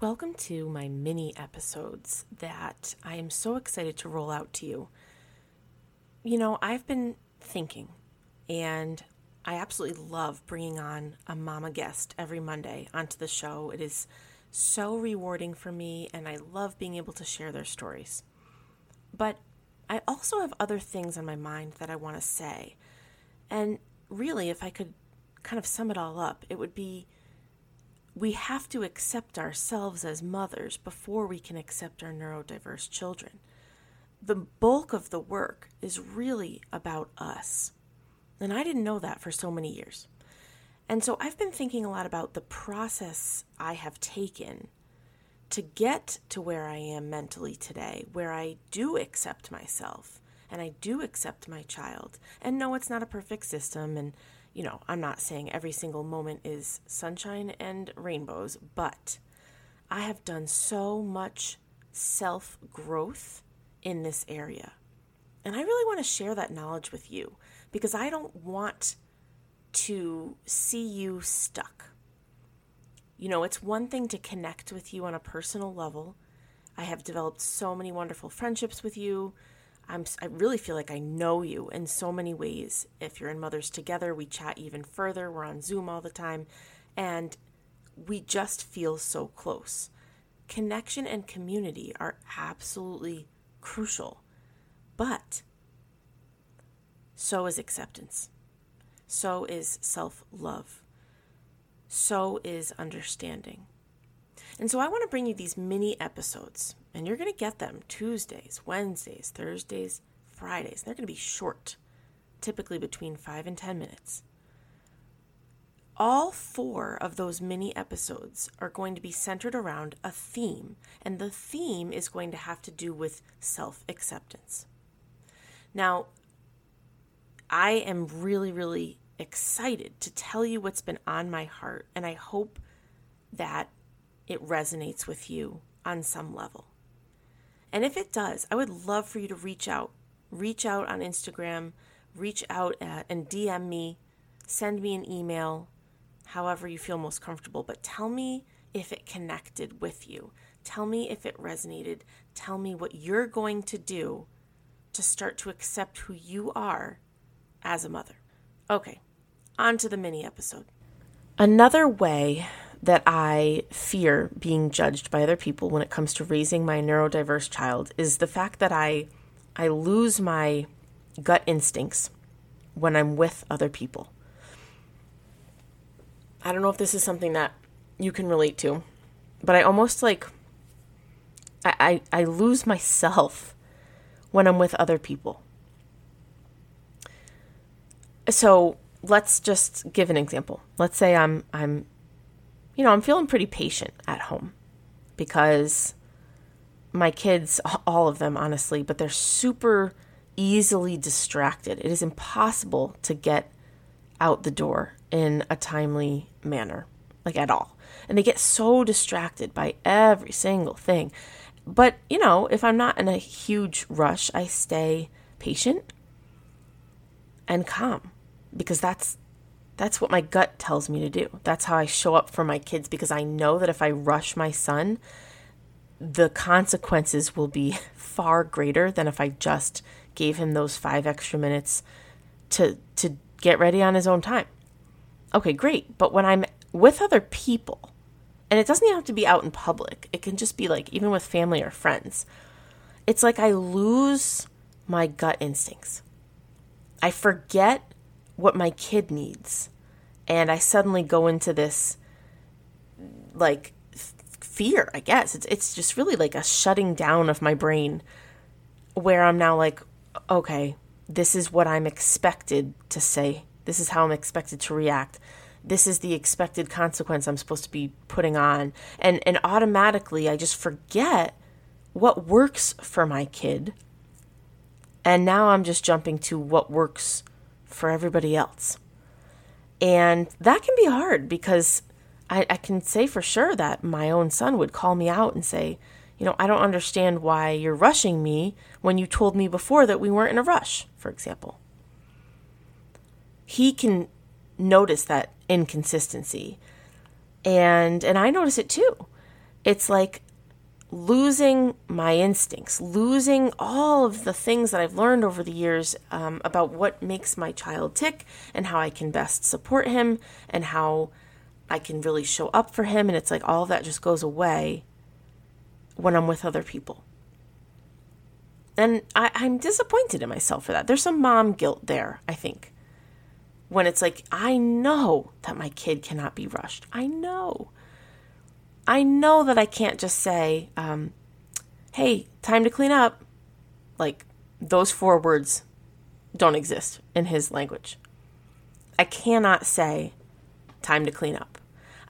Welcome to my mini episodes that I am so excited to roll out to you. You know, I've been thinking, and I absolutely love bringing on a mama guest every Monday onto the show. It is so rewarding for me, and I love being able to share their stories. But I also have other things on my mind that I want to say. And really, if I could kind of sum it all up, it would be we have to accept ourselves as mothers before we can accept our neurodiverse children. The bulk of the work is really about us. And I didn't know that for so many years. And so I've been thinking a lot about the process I have taken to get to where I am mentally today, where I do accept myself and I do accept my child. And no, it's not a perfect system. And you know, I'm not saying every single moment is sunshine and rainbows, but I have done so much self growth in this area. And I really want to share that knowledge with you because I don't want to see you stuck. You know, it's one thing to connect with you on a personal level. I have developed so many wonderful friendships with you. I'm, I really feel like I know you in so many ways. If you're in Mothers Together, we chat even further. We're on Zoom all the time. And we just feel so close. Connection and community are absolutely crucial. But so is acceptance. So is self love. So is understanding. And so I want to bring you these mini episodes, and you're going to get them Tuesdays, Wednesdays, Thursdays, Fridays. They're going to be short, typically between five and 10 minutes. All four of those mini episodes are going to be centered around a theme, and the theme is going to have to do with self acceptance. Now, I am really, really excited to tell you what's been on my heart, and I hope that it resonates with you on some level. And if it does, I would love for you to reach out. Reach out on Instagram, reach out at, and DM me, send me an email, however you feel most comfortable. But tell me if it connected with you. Tell me if it resonated. Tell me what you're going to do to start to accept who you are as a mother. Okay, on to the mini episode. Another way that I fear being judged by other people when it comes to raising my neurodiverse child is the fact that I I lose my gut instincts when I'm with other people. I don't know if this is something that you can relate to, but I almost like I, I, I lose myself when I'm with other people. So let's just give an example. Let's say I'm I'm you know, I'm feeling pretty patient at home because my kids, all of them, honestly, but they're super easily distracted. It is impossible to get out the door in a timely manner, like at all. And they get so distracted by every single thing. But, you know, if I'm not in a huge rush, I stay patient and calm because that's that's what my gut tells me to do. That's how I show up for my kids because I know that if I rush my son, the consequences will be far greater than if I just gave him those 5 extra minutes to to get ready on his own time. Okay, great. But when I'm with other people, and it doesn't even have to be out in public. It can just be like even with family or friends. It's like I lose my gut instincts. I forget what my kid needs. And I suddenly go into this like fear, I guess. It's it's just really like a shutting down of my brain where I'm now like okay, this is what I'm expected to say. This is how I'm expected to react. This is the expected consequence I'm supposed to be putting on. And and automatically I just forget what works for my kid. And now I'm just jumping to what works for everybody else. And that can be hard because I, I, can say for sure that my own son would call me out and say, you know, I don't understand why you're rushing me when you told me before that we weren't in a rush, for example. He can notice that inconsistency. And and I notice it too. it's like losing my instincts, losing all of the things that I've learned over the years um, about what makes my child tick and how I can best support him and how I can really show up for him. And it's like all of that just goes away when I'm with other people. And I, I'm disappointed in myself for that. There's some mom guilt there, I think. When it's like, I know that my kid cannot be rushed. I know. I know that I can't just say, um, hey, time to clean up. Like, those four words don't exist in his language. I cannot say, time to clean up.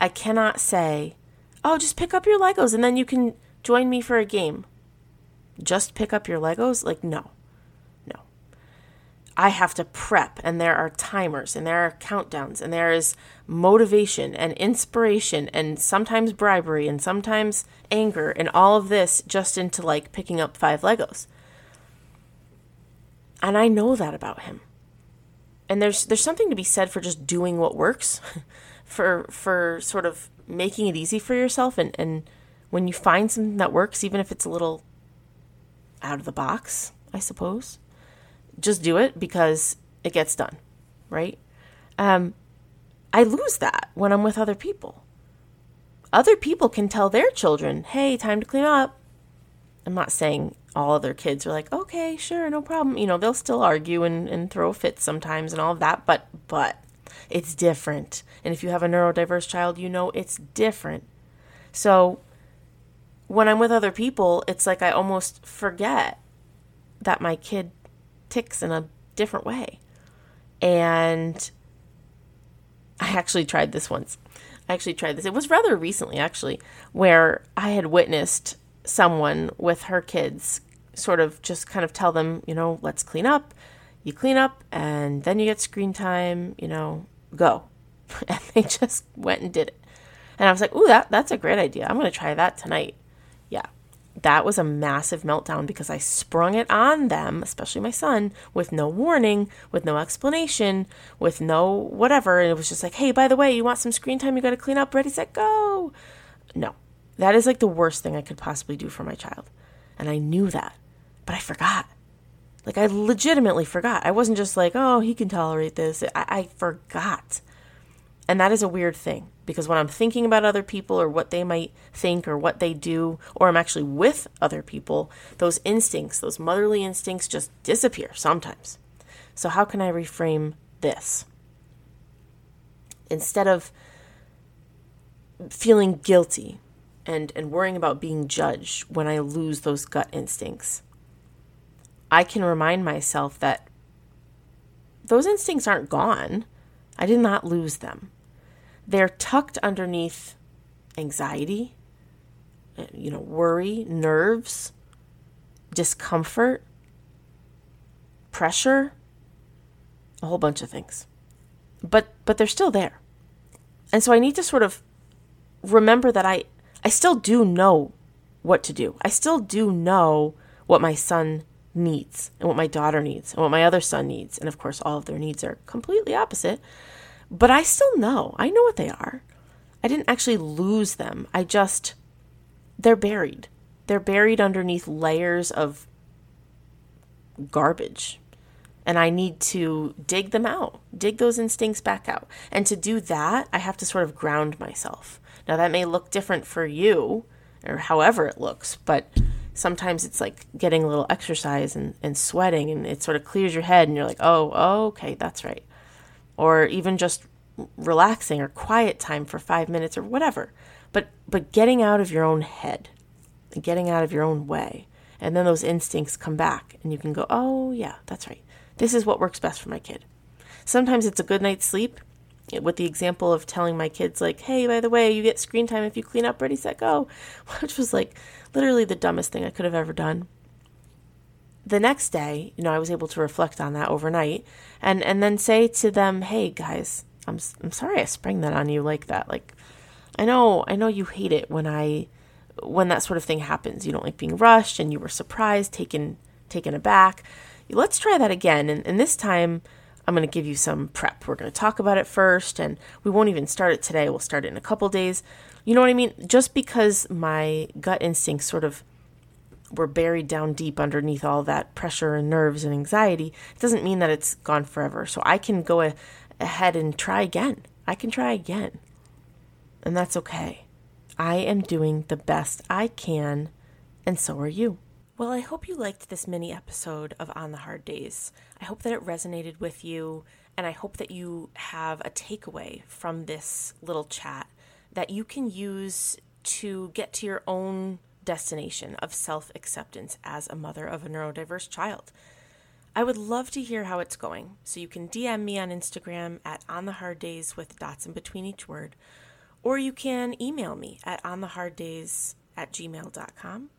I cannot say, oh, just pick up your Legos and then you can join me for a game. Just pick up your Legos? Like, no. I have to prep, and there are timers, and there are countdowns, and there is motivation and inspiration, and sometimes bribery, and sometimes anger, and all of this just into like picking up five Legos. And I know that about him. And there's there's something to be said for just doing what works, for for sort of making it easy for yourself, and and when you find something that works, even if it's a little out of the box, I suppose just do it because it gets done, right? Um, I lose that when I'm with other people. Other people can tell their children, hey, time to clean up. I'm not saying all other kids are like, okay, sure, no problem. You know, they'll still argue and, and throw fits sometimes and all of that, but but it's different. And if you have a neurodiverse child, you know it's different. So when I'm with other people, it's like I almost forget that my kid ticks in a different way. And I actually tried this once. I actually tried this. It was rather recently, actually, where I had witnessed someone with her kids sort of just kind of tell them, you know, let's clean up. You clean up and then you get screen time, you know, go. And they just went and did it. And I was like, ooh, that, that's a great idea. I'm going to try that tonight that was a massive meltdown because I sprung it on them, especially my son, with no warning, with no explanation, with no whatever. And it was just like, hey, by the way, you want some screen time? You got to clean up. Ready, set, go. No, that is like the worst thing I could possibly do for my child. And I knew that, but I forgot. Like, I legitimately forgot. I wasn't just like, oh, he can tolerate this. I, I forgot. And that is a weird thing because when I'm thinking about other people or what they might think or what they do, or I'm actually with other people, those instincts, those motherly instincts just disappear sometimes. So, how can I reframe this? Instead of feeling guilty and, and worrying about being judged when I lose those gut instincts, I can remind myself that those instincts aren't gone. I did not lose them. They're tucked underneath anxiety, uh, you know, worry, nerves, discomfort, pressure, a whole bunch of things. But but they're still there. And so I need to sort of remember that I I still do know what to do. I still do know what my son needs and what my daughter needs and what my other son needs. And of course, all of their needs are completely opposite. But I still know. I know what they are. I didn't actually lose them. I just, they're buried. They're buried underneath layers of garbage. And I need to dig them out, dig those instincts back out. And to do that, I have to sort of ground myself. Now, that may look different for you, or however it looks, but sometimes it's like getting a little exercise and, and sweating, and it sort of clears your head, and you're like, oh, oh okay, that's right or even just relaxing or quiet time for 5 minutes or whatever. But but getting out of your own head, getting out of your own way. And then those instincts come back and you can go, "Oh, yeah, that's right. This is what works best for my kid." Sometimes it's a good night's sleep eh, with the example of telling my kids like hey by the way you get screen time if you clean up ready set go which was like literally the dumbest thing i could have ever done the next day, you know, I was able to reflect on that overnight and and then say to them, "Hey guys, I'm I'm sorry I sprang that on you like that. Like I know I know you hate it when I when that sort of thing happens. You don't like being rushed and you were surprised, taken taken aback. Let's try that again and, and this time I'm going to give you some prep. We're going to talk about it first, and we won't even start it today. We'll start it in a couple days. You know what I mean? Just because my gut instincts sort of were buried down deep underneath all that pressure and nerves and anxiety, it doesn't mean that it's gone forever. So I can go a- ahead and try again. I can try again. And that's okay. I am doing the best I can, and so are you. Well, I hope you liked this mini episode of On the Hard Days. I hope that it resonated with you, and I hope that you have a takeaway from this little chat that you can use to get to your own destination of self acceptance as a mother of a neurodiverse child. I would love to hear how it's going, so you can DM me on Instagram at On the Hard Days with dots in between each word, or you can email me at ontheharddays at gmail.com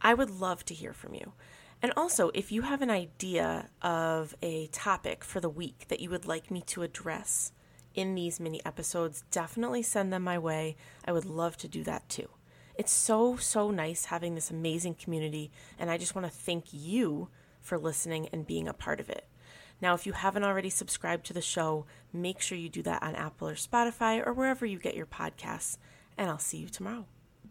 I would love to hear from you. And also, if you have an idea of a topic for the week that you would like me to address in these mini episodes, definitely send them my way. I would love to do that too. It's so, so nice having this amazing community, and I just want to thank you for listening and being a part of it. Now, if you haven't already subscribed to the show, make sure you do that on Apple or Spotify or wherever you get your podcasts, and I'll see you tomorrow.